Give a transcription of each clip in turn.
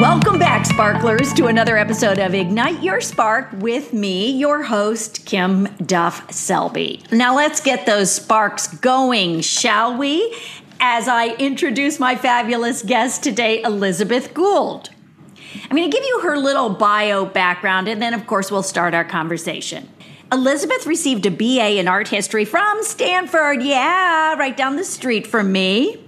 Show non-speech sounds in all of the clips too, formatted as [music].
Welcome back, sparklers, to another episode of Ignite Your Spark with me, your host, Kim Duff Selby. Now, let's get those sparks going, shall we? As I introduce my fabulous guest today, Elizabeth Gould. I'm going to give you her little bio background, and then, of course, we'll start our conversation. Elizabeth received a BA in art history from Stanford. Yeah, right down the street from me.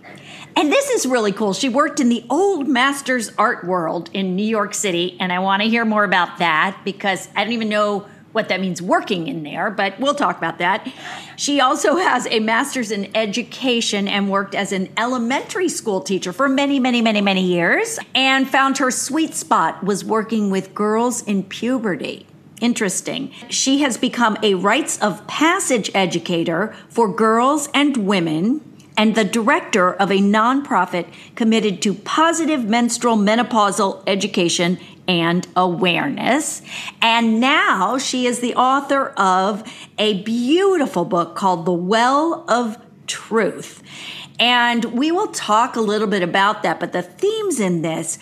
And this is really cool. She worked in the old masters art world in New York City, and I want to hear more about that because I don't even know what that means working in there, but we'll talk about that. She also has a master's in education and worked as an elementary school teacher for many, many, many, many years and found her sweet spot was working with girls in puberty. Interesting. She has become a rites of passage educator for girls and women and the director of a nonprofit committed to positive menstrual menopausal education and awareness. And now she is the author of a beautiful book called The Well of Truth. And we will talk a little bit about that, but the themes in this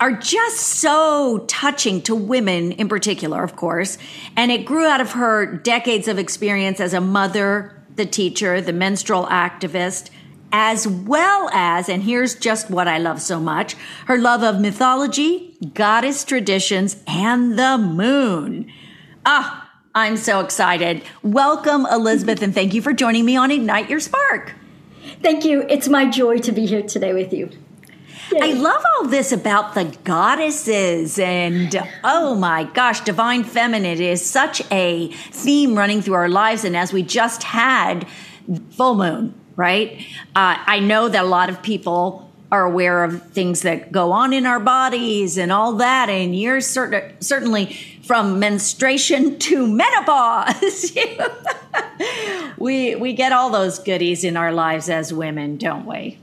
are just so touching to women in particular, of course. And it grew out of her decades of experience as a mother, the teacher, the menstrual activist, as well as, and here's just what I love so much her love of mythology, goddess traditions, and the moon. Ah, I'm so excited. Welcome, Elizabeth, and thank you for joining me on Ignite Your Spark. Thank you. It's my joy to be here today with you. I love all this about the goddesses and oh my gosh, divine feminine is such a theme running through our lives. And as we just had full moon, right? Uh, I know that a lot of people are aware of things that go on in our bodies and all that, and you're cert- certainly from menstruation [laughs] to menopause. [laughs] we we get all those goodies in our lives as women, don't we?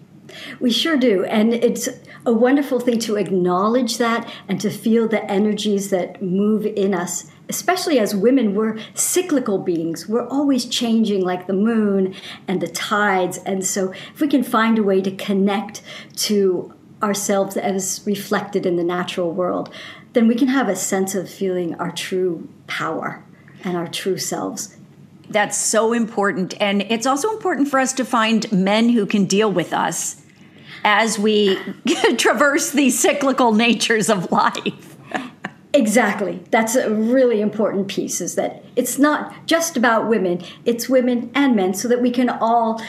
We sure do. And it's a wonderful thing to acknowledge that and to feel the energies that move in us especially as women, we're cyclical beings. We're always changing, like the moon and the tides. And so, if we can find a way to connect to ourselves as reflected in the natural world, then we can have a sense of feeling our true power and our true selves. That's so important. And it's also important for us to find men who can deal with us as we [laughs] traverse these cyclical natures of life. Exactly. That's a really important piece is that it's not just about women, it's women and men so that we can all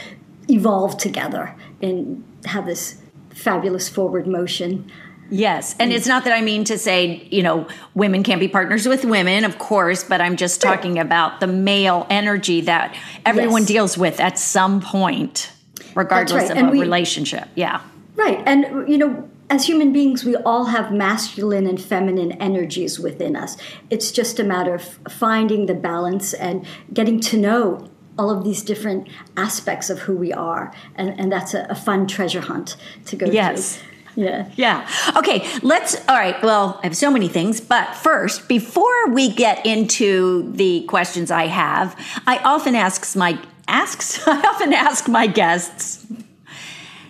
evolve together and have this fabulous forward motion. Yes. And it's not that I mean to say, you know, women can't be partners with women, of course, but I'm just talking about the male energy that everyone yes. deals with at some point, regardless right. of a we, relationship. Yeah. Right. And, you know, as human beings, we all have masculine and feminine energies within us. It's just a matter of finding the balance and getting to know all of these different aspects of who we are. And, and that's a, a fun treasure hunt to go yes. through. Yeah. Yeah. Okay, let's all right. Well, I have so many things, but first, before we get into the questions I have, I often ask my asks [laughs] I often ask my guests,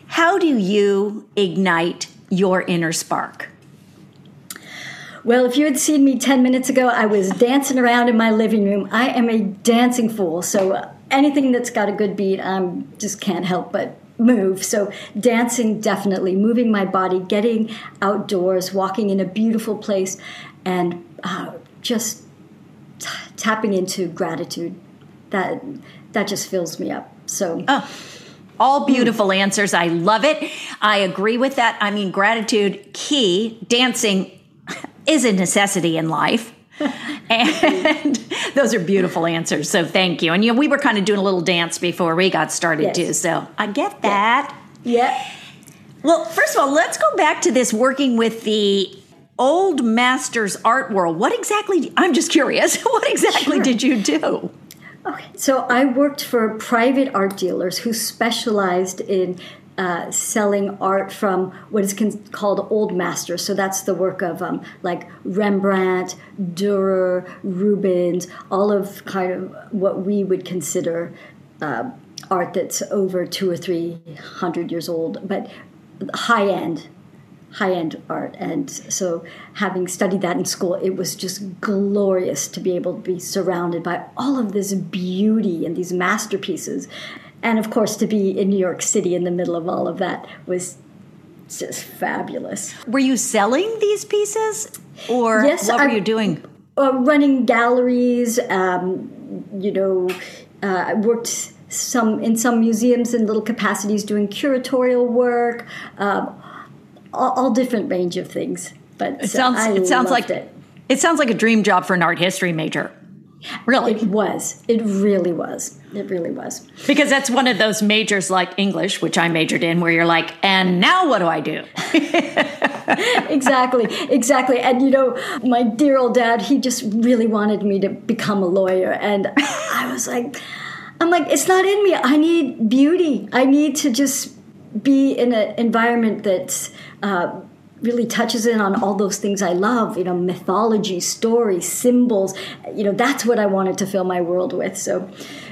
how do you ignite your inner spark? Well, if you had seen me 10 minutes ago, I was dancing around in my living room. I am a dancing fool, so anything that's got a good beat, I just can't help but move. So, dancing definitely, moving my body, getting outdoors, walking in a beautiful place, and uh, just t- tapping into gratitude. That that just fills me up. So. Oh all beautiful answers. I love it. I agree with that. I mean, gratitude, key. Dancing is a necessity in life. [laughs] and those are beautiful answers. So thank you. And you know, we were kind of doing a little dance before we got started yes. too. So I get that. Yeah. yeah. Well, first of all, let's go back to this working with the old masters art world. What exactly? I'm just curious. [laughs] What exactly sure. did you do? Okay. So I worked for private art dealers who specialized in uh, selling art from what is con- called old masters. So that's the work of um, like Rembrandt, Dürer, Rubens, all of kind of what we would consider uh, art that's over two or three hundred years old, but high end, high end art. And so, having studied that in school, it was just glorious to be able to be surrounded by all of this beauty and these masterpieces. And of course, to be in New York City in the middle of all of that was just fabulous. Were you selling these pieces? Or yes, what were I, you doing? Uh, running galleries, um, you know, uh, I worked some in some museums in little capacities doing curatorial work, um, all, all, different range of things. But it uh, sounds I it sounds like it. it sounds like a dream job for an art history major. Really? It was. It really was. It really was. Because that's one of those majors like English, which I majored in, where you're like, and now what do I do? [laughs] exactly, exactly. And you know, my dear old dad, he just really wanted me to become a lawyer. And I was like, I'm like, it's not in me. I need beauty. I need to just be in an environment that's uh, really touches in on all those things I love, you know, mythology, stories, symbols. You know, that's what I wanted to fill my world with. So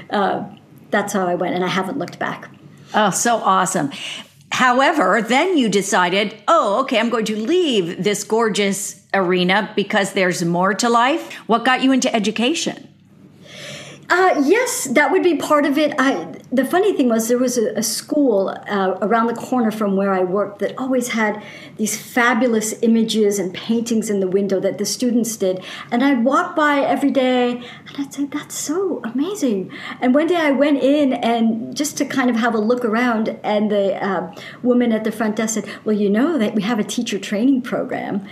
uh, that's how I went, and I haven't looked back. Oh, so awesome. However, then you decided, oh, okay, I'm going to leave this gorgeous arena because there's more to life. What got you into education? Uh, yes, that would be part of it. I, the funny thing was, there was a, a school uh, around the corner from where I worked that always had these fabulous images and paintings in the window that the students did. And I'd walk by every day and I'd say, That's so amazing. And one day I went in and just to kind of have a look around, and the uh, woman at the front desk said, Well, you know that we have a teacher training program.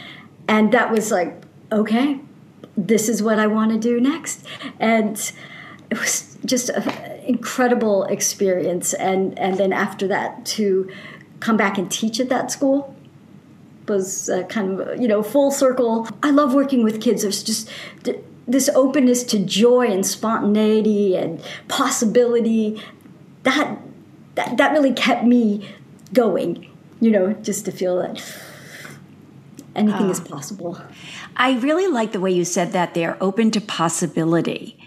And that was like, Okay, this is what I want to do next. And it was just an incredible experience. And, and then after that, to come back and teach at that school was uh, kind of, you know, full circle. I love working with kids. There's just this openness to joy and spontaneity and possibility. That, that, that really kept me going, you know, just to feel that anything is ah. possible. I really like the way you said that they're open to possibility.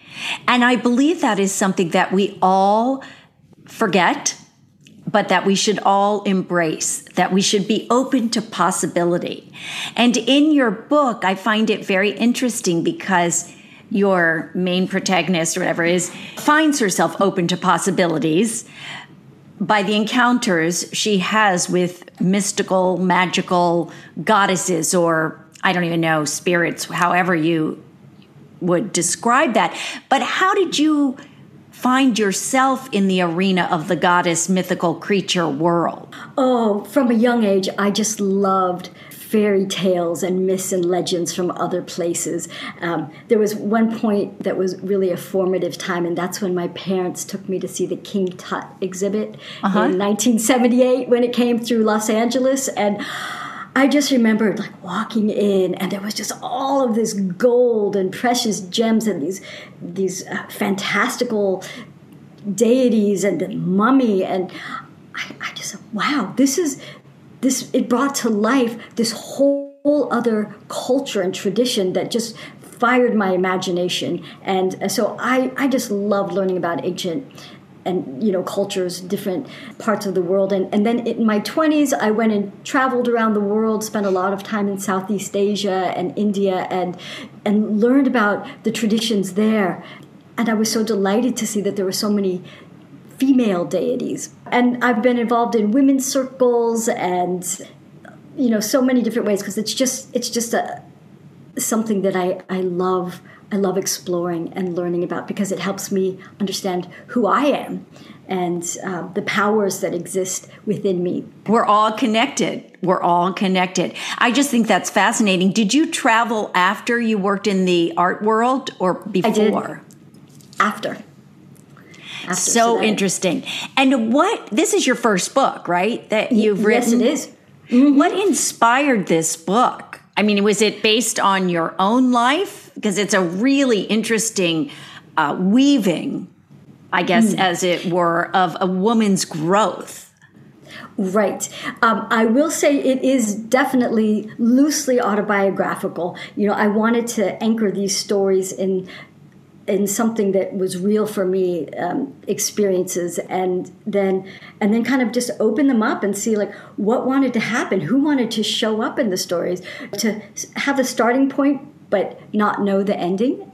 And I believe that is something that we all forget, but that we should all embrace, that we should be open to possibility. And in your book, I find it very interesting because your main protagonist or whatever is finds herself open to possibilities by the encounters she has with mystical, magical goddesses or I don't even know, spirits, however you would describe that. But how did you find yourself in the arena of the goddess mythical creature world? Oh, from a young age, I just loved fairy tales and myths and legends from other places. Um, there was one point that was really a formative time, and that's when my parents took me to see the King Tut exhibit uh-huh. in 1978 when it came through Los Angeles. And I just remembered like walking in, and there was just all of this gold and precious gems and these these uh, fantastical deities and the mummy, and I, I just wow, this is this. It brought to life this whole other culture and tradition that just fired my imagination, and uh, so I I just loved learning about ancient and you know cultures different parts of the world. And, and then in my 20s i went and traveled around the world spent a lot of time in southeast asia and india and and learned about the traditions there. And i was so delighted to see that there were so many female deities. And i've been involved in women's circles and you know so many different ways because it's just it's just a something that i i love I love exploring and learning about because it helps me understand who I am and uh, the powers that exist within me. We're all connected. We're all connected. I just think that's fascinating. Did you travel after you worked in the art world or before? After. After, so, so interesting. And what this is your first book, right? That you've written. Yes, it is. Mm-hmm. What inspired this book? I mean, was it based on your own life? Because it's a really interesting uh, weaving, I guess, mm. as it were, of a woman's growth. Right. Um, I will say it is definitely loosely autobiographical. You know, I wanted to anchor these stories in in something that was real for me um, experiences and then and then kind of just open them up and see like what wanted to happen who wanted to show up in the stories to have a starting point but not know the ending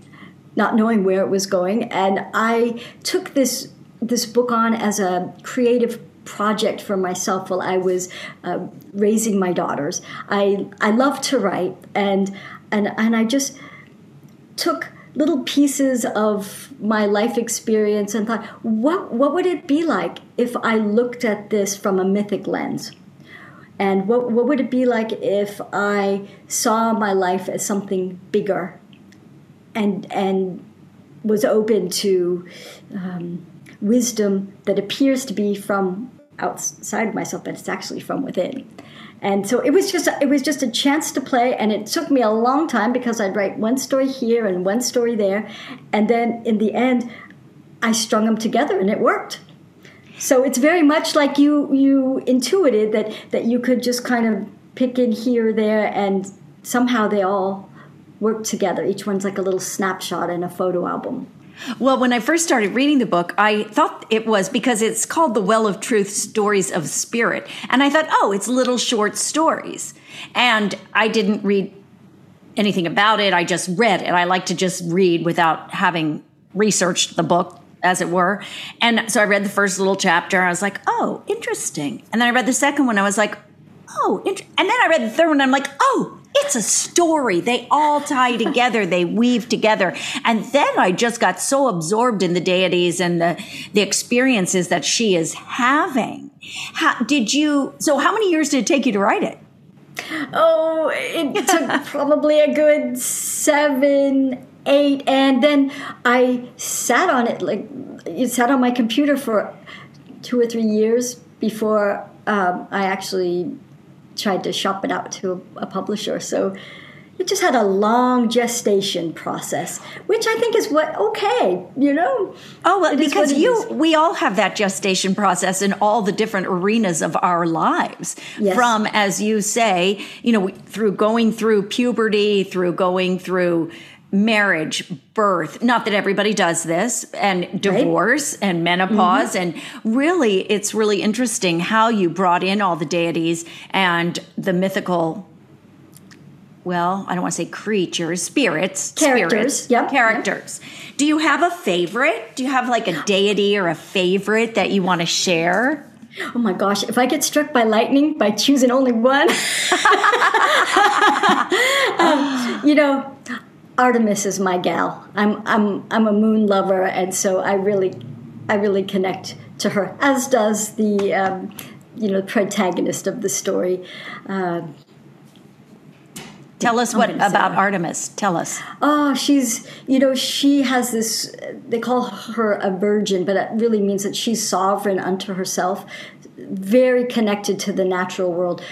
not knowing where it was going and i took this this book on as a creative project for myself while I was uh, raising my daughters. I I love to write and and and I just took little pieces of my life experience and thought, what what would it be like if I looked at this from a mythic lens? And what what would it be like if I saw my life as something bigger and and was open to um, wisdom that appears to be from outside of myself, but it's actually from within. And so it was just it was just a chance to play, and it took me a long time because I'd write one story here and one story there, and then in the end, I strung them together, and it worked. So it's very much like you you intuited that that you could just kind of pick in here or there, and somehow they all work together. Each one's like a little snapshot in a photo album. Well, when I first started reading the book, I thought it was because it's called The Well of Truth Stories of Spirit. And I thought, oh, it's little short stories. And I didn't read anything about it. I just read it. I like to just read without having researched the book, as it were. And so I read the first little chapter. I was like, oh, interesting. And then I read the second one. I was like, oh, and then I read the third one. I'm like, oh, it's a story. They all tie together, they weave together. And then I just got so absorbed in the deities and the, the experiences that she is having. How, did you, so how many years did it take you to write it? Oh, it took [laughs] probably a good seven, eight, and then I sat on it like it sat on my computer for two or three years before um, I actually tried to shop it out to a, publisher. So it just had a long gestation process, which I think is what okay, you know. Oh well, because you we all have that gestation process in all the different arenas of our lives. Yes. From as you say, you know, through going through puberty, through going through marriage, birth, not that everybody does this, and divorce right. and menopause. Mm-hmm. And really, it's really interesting how you brought in all the deities and the mythical. Well, I don't want to say creatures, spirits, characters, spirits, yep, characters. Yep. Do you have a favorite? Do you have like a deity or a favorite that you want to share? Oh my gosh, if I get struck by lightning by choosing only one, [laughs] um, you know, Artemis is my gal. I'm I'm I'm a moon lover, and so I really I really connect to her, as does the um, you know protagonist of the story. Uh, Tell us what about Artemis. Tell us. Oh, she's, you know, she has this, they call her a virgin, but it really means that she's sovereign unto herself, very connected to the natural world,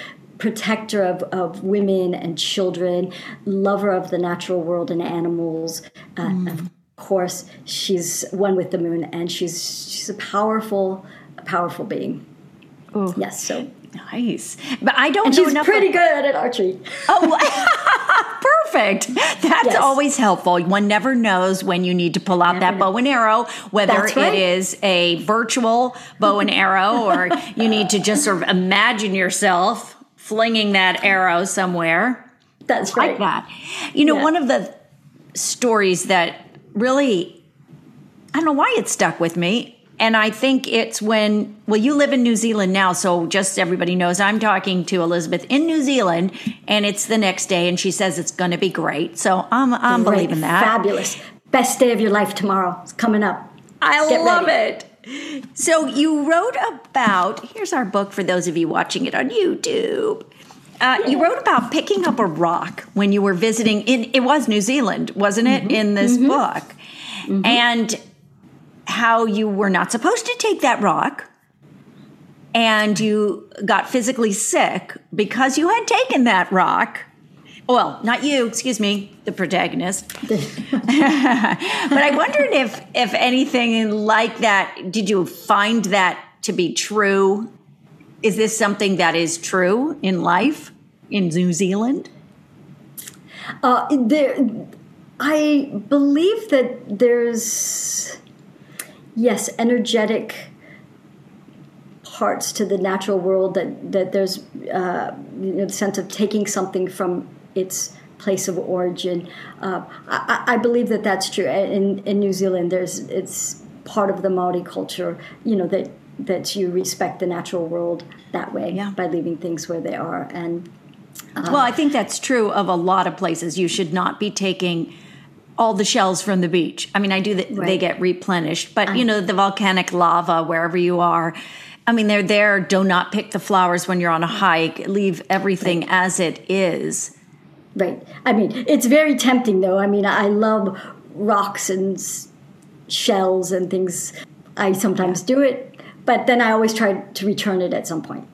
protector of, of women and children, lover of the natural world and animals. Uh, mm. Of course, she's one with the moon, and she's she's a powerful, powerful being. Ooh. Yes, so nice. But I don't and know she's pretty good at archery. Oh, [laughs] perfect. That's yes. always helpful. One never knows when you need to pull out never that bow and arrow, whether right. it is a virtual bow and arrow or [laughs] you need to just sort of imagine yourself flinging that arrow somewhere. That's right. Like that. You know, yeah. one of the stories that really, I don't know why it stuck with me. And I think it's when, well, you live in New Zealand now, so just everybody knows I'm talking to Elizabeth in New Zealand, and it's the next day, and she says it's going to be great. So I'm, I'm great. believing that. Fabulous. Best day of your life tomorrow. It's coming up. I Get love ready. it. So you wrote about, here's our book for those of you watching it on YouTube. Uh, you wrote about picking up a rock when you were visiting in it was New Zealand, wasn't it, mm-hmm. in this mm-hmm. book? Mm-hmm. And how you were not supposed to take that rock and you got physically sick because you had taken that rock well, not you, excuse me, the protagonist. [laughs] but I wondered if if anything like that did you find that to be true? Is this something that is true in life in New Zealand? Uh, there I believe that there's, yes, energetic parts to the natural world that, that there's uh, you know, the sense of taking something from its place of origin. Uh, I, I, believe that that's true. In, in New Zealand, there's it's part of the Maori culture, you know, that that you respect the natural world that way yeah. by leaving things where they are. And uh, well, I think that's true of a lot of places. You should not be taking all the shells from the beach. I mean, I do that; right. they get replenished, but you know, the volcanic lava wherever you are. I mean, they're there. Do not pick the flowers when you're on a hike. Leave everything right. as it is. Right. I mean, it's very tempting, though. I mean, I love rocks and shells and things. I sometimes do it, but then I always try to return it at some point.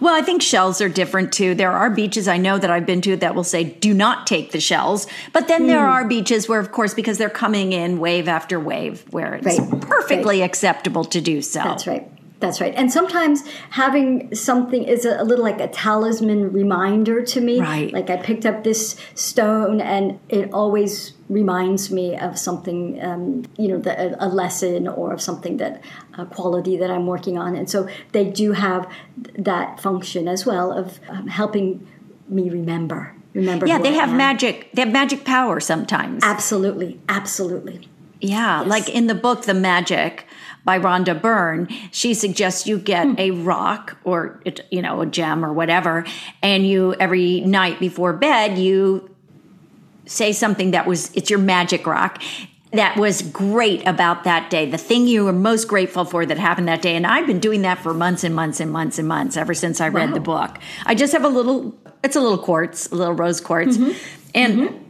Well, I think shells are different too. There are beaches I know that I've been to that will say, do not take the shells. But then mm. there hmm. are beaches where, of course, because they're coming in wave after wave, where it's right. perfectly right. acceptable to do so. That's right. That's right. And sometimes having something is a, little like a talisman reminder to me. Right. Like I picked up this stone and it always reminds me of something, um, you know, the, a lesson or of something that, a quality that I'm working on. And so they do have that function as well of um, helping me remember. Remember. Yeah, they have magic. They have magic power sometimes. Absolutely. Absolutely. Yeah, yes. like in the book, The Magic by Rhonda Byrne, she suggests you get hmm. a rock or you know a gem or whatever, and you every night before bed you say something that was it's your magic rock that was great about that day, the thing you were most grateful for that happened that day. And I've been doing that for months and months and months and months ever since I read wow. the book. I just have a little, it's a little quartz, a little rose quartz. Mm-hmm. And mm-hmm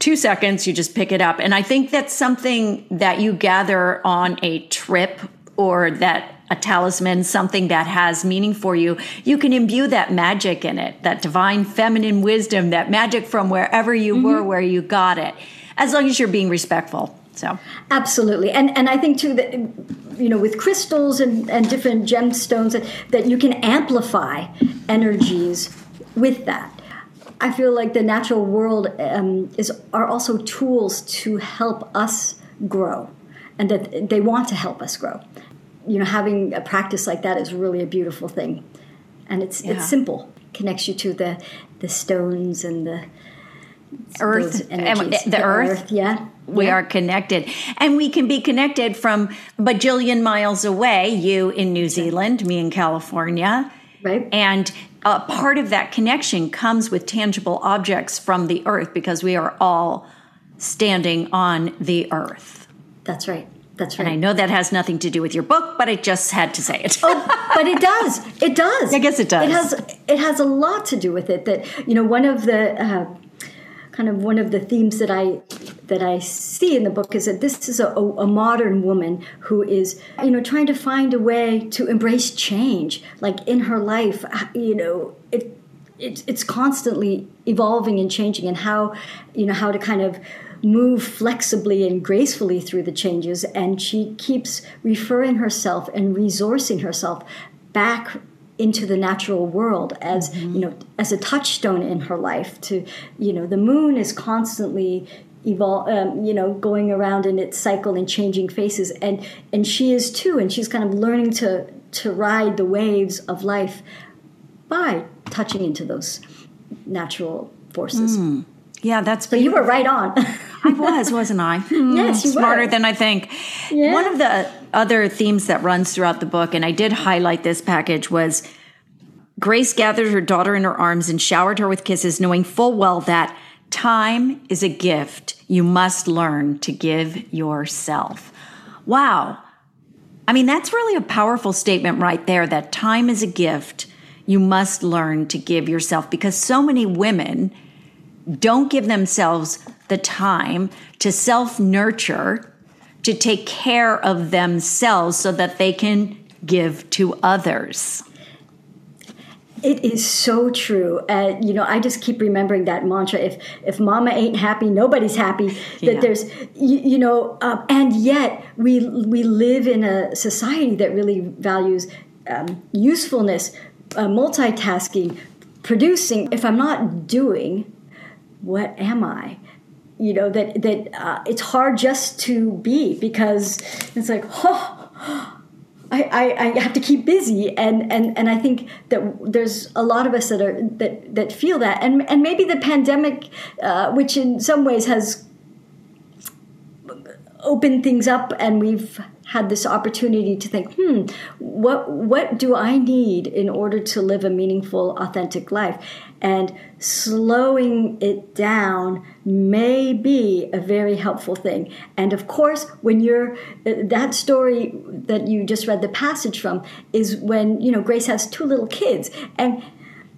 two seconds, you just pick it up. And I think that's something that you gather on a trip or that a talisman, something that has meaning for you, you can imbue that magic in it, that divine feminine wisdom, that magic from wherever you mm-hmm. were, where you got it, as long as you're being respectful. So absolutely, and and I think too that you know with crystals and, and different gemstones that, that you can amplify energies with that. I feel like the natural world um, is are also tools to help us grow, and that they want to help us grow. You know, having a practice like that is really a beautiful thing, and it's yeah. it's simple. Connects you to the the stones and the earth and the, the earth. earth. Yeah, we yeah. are connected, and we can be connected from bajillion miles away. You in New Zealand, me in California. Right. And a part of that connection comes with tangible objects from the earth because we are all standing on the earth. That's right. That's right. And I know that has nothing to do with your book, but I just had to say it. oh, but it does. It does. [laughs] I guess it does. It has. It has a lot to do with it. That you know, one of the uh, kind of one of the themes that I that I see in the book is that this is a, a, modern woman who is, you know, trying to find a way to embrace change. Like in her life, uh, you know, it, it it's constantly evolving and changing, and how, you know, how to kind of move flexibly and gracefully through the changes. And she keeps referring herself and resourcing herself back into the natural world as mm-hmm. you know as a touchstone in her life to you know the moon is constantly evolve um, you know going around in its cycle and changing faces and and she is too and she's kind of learning to to ride the waves of life by touching into those natural forces mm. Yeah that's so you were right on [laughs] i was wasn't i [laughs] mm, yes you smarter were. than i think yeah. one of the other themes that runs throughout the book and i did highlight this package was grace gathered her daughter in her arms and showered her with kisses knowing full well that Time is a gift you must learn to give yourself. Wow. I mean, that's really a powerful statement right there that time is a gift you must learn to give yourself because so many women don't give themselves the time to self nurture, to take care of themselves so that they can give to others. It is so true. Uh, you know, I just keep remembering that mantra. If if mama ain't happy, nobody's happy. That yeah. there's, you, you know, um, and yet we we live in a society that really values um, usefulness, uh, multitasking, producing. If I'm not doing, what am I? you know that that uh, it's hard just to be because it's like oh [gasps] I, I, I, have to keep busy and, and, and I think that there's a lot of us that are that, that feel that and and maybe the pandemic uh, which in some ways has opened things up and we've had this opportunity to think, hmm, what what do I need in order to live a meaningful, authentic life? And slowing it down may be a very helpful thing. And of course, when you're that story that you just read the passage from is when you know Grace has two little kids, and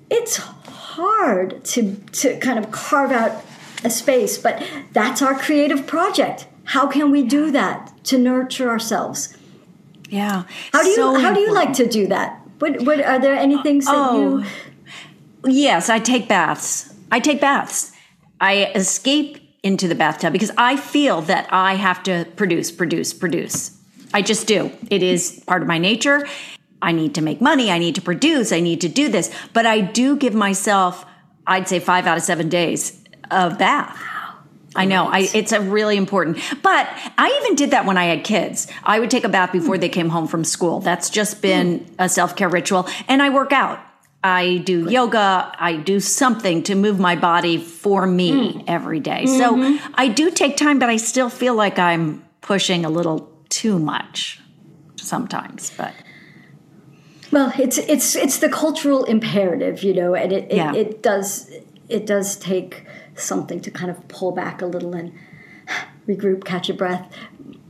it's hard to to kind of carve out a space, but that's our creative project how can we do that to nurture ourselves? Yeah. How do you so how do you like to do that? What what are there any uh, things that oh, you Yes, I take baths. I take baths. I escape into the bathtub because I feel that I have to produce, produce, produce. I just do. It is part of my nature. I need to make money. I need to produce. I need to do this. But I do give myself, I'd say five out of seven days of bath. I know. I, it's a really important. But I even did that when I had kids. I would take a bath before they came home from school. That's just been a self care ritual. And I work out. I do yoga. I do something to move my body for me mm. every day. Mm-hmm. So I do take time, but I still feel like I'm pushing a little too much sometimes. But well, it's it's it's the cultural imperative, you know, and it it, yeah. it does it does take something to kind of pull back a little and regroup, catch a breath.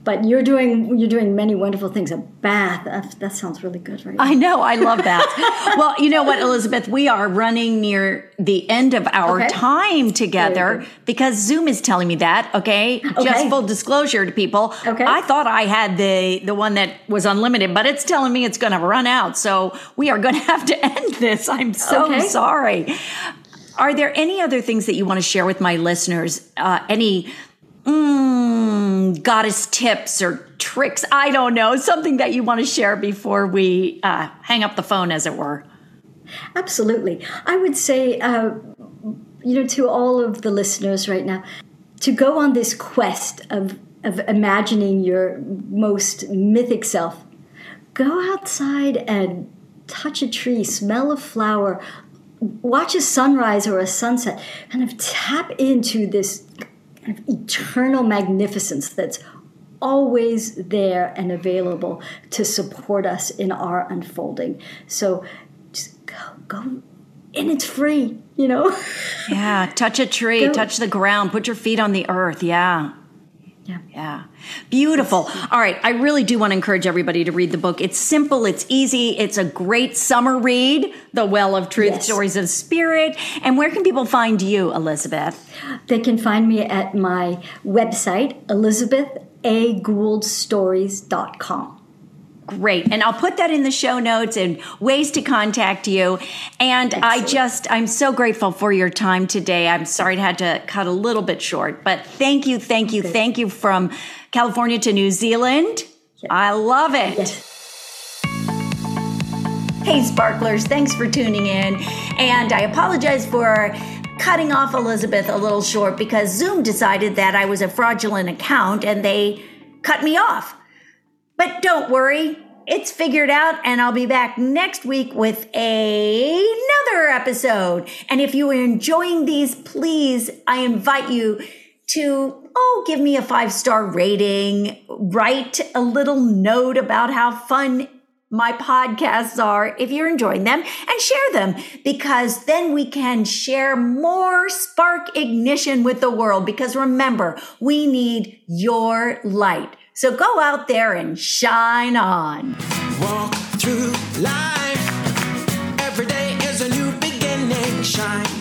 But you're doing you're doing many wonderful things. A bath that, that sounds really good, right? I know. I love that. [laughs] well, you know what, Elizabeth, we are running near the end of our okay. time together because Zoom is telling me that. Okay? okay, just full disclosure to people. Okay, I thought I had the the one that was unlimited, but it's telling me it's going to run out. So we are going [laughs] to have to end this. I'm so okay. sorry. Are there any other things that you want to share with my listeners? Uh, any mm, goddess tips or tricks? I don't know. Something that you want to share before we uh, hang up the phone, as it were. Absolutely. I would say, uh, you know, to all of the listeners right now, to go on this quest of, of imagining your most mythic self, go outside and touch a tree, smell a flower, watch a sunrise or a sunset, kind of tap into this kind of eternal magnificence that's always there and available to support us in our unfolding. So just go, go, and it's free, you know? yeah, touch a tree, [laughs] go. touch the ground, put your feet on the earth. Yeah. Yeah. Yeah. Beautiful. All right. I really do want to encourage everybody to read the book. It's simple, it's easy, it's a great summer read, The Well of Truth yes. Stories of Spirit. And where can people find you, Elizabeth? They can find me at my website, elizabethagouldstories.com. Great. And I'll put that in the show notes and ways to contact you. And Excellent. I just, I'm so grateful for your time today. I'm sorry I had to cut a little bit short, but thank you, thank you, okay. thank you from California to New Zealand. Yes. I love it. Yes. Hey, sparklers, thanks for tuning in. And I apologize for cutting off Elizabeth a little short because Zoom decided that I was a fraudulent account and they cut me off. But don't worry, it's figured out, and I'll be back next week with a- another episode. And if you are enjoying these, please, I invite you to, oh, give me a five star rating, write a little note about how fun my podcasts are if you're enjoying them and share them because then we can share more spark ignition with the world. Because remember, we need your light. So go out there and shine on. Walk through life. Every day is a new beginning. Shine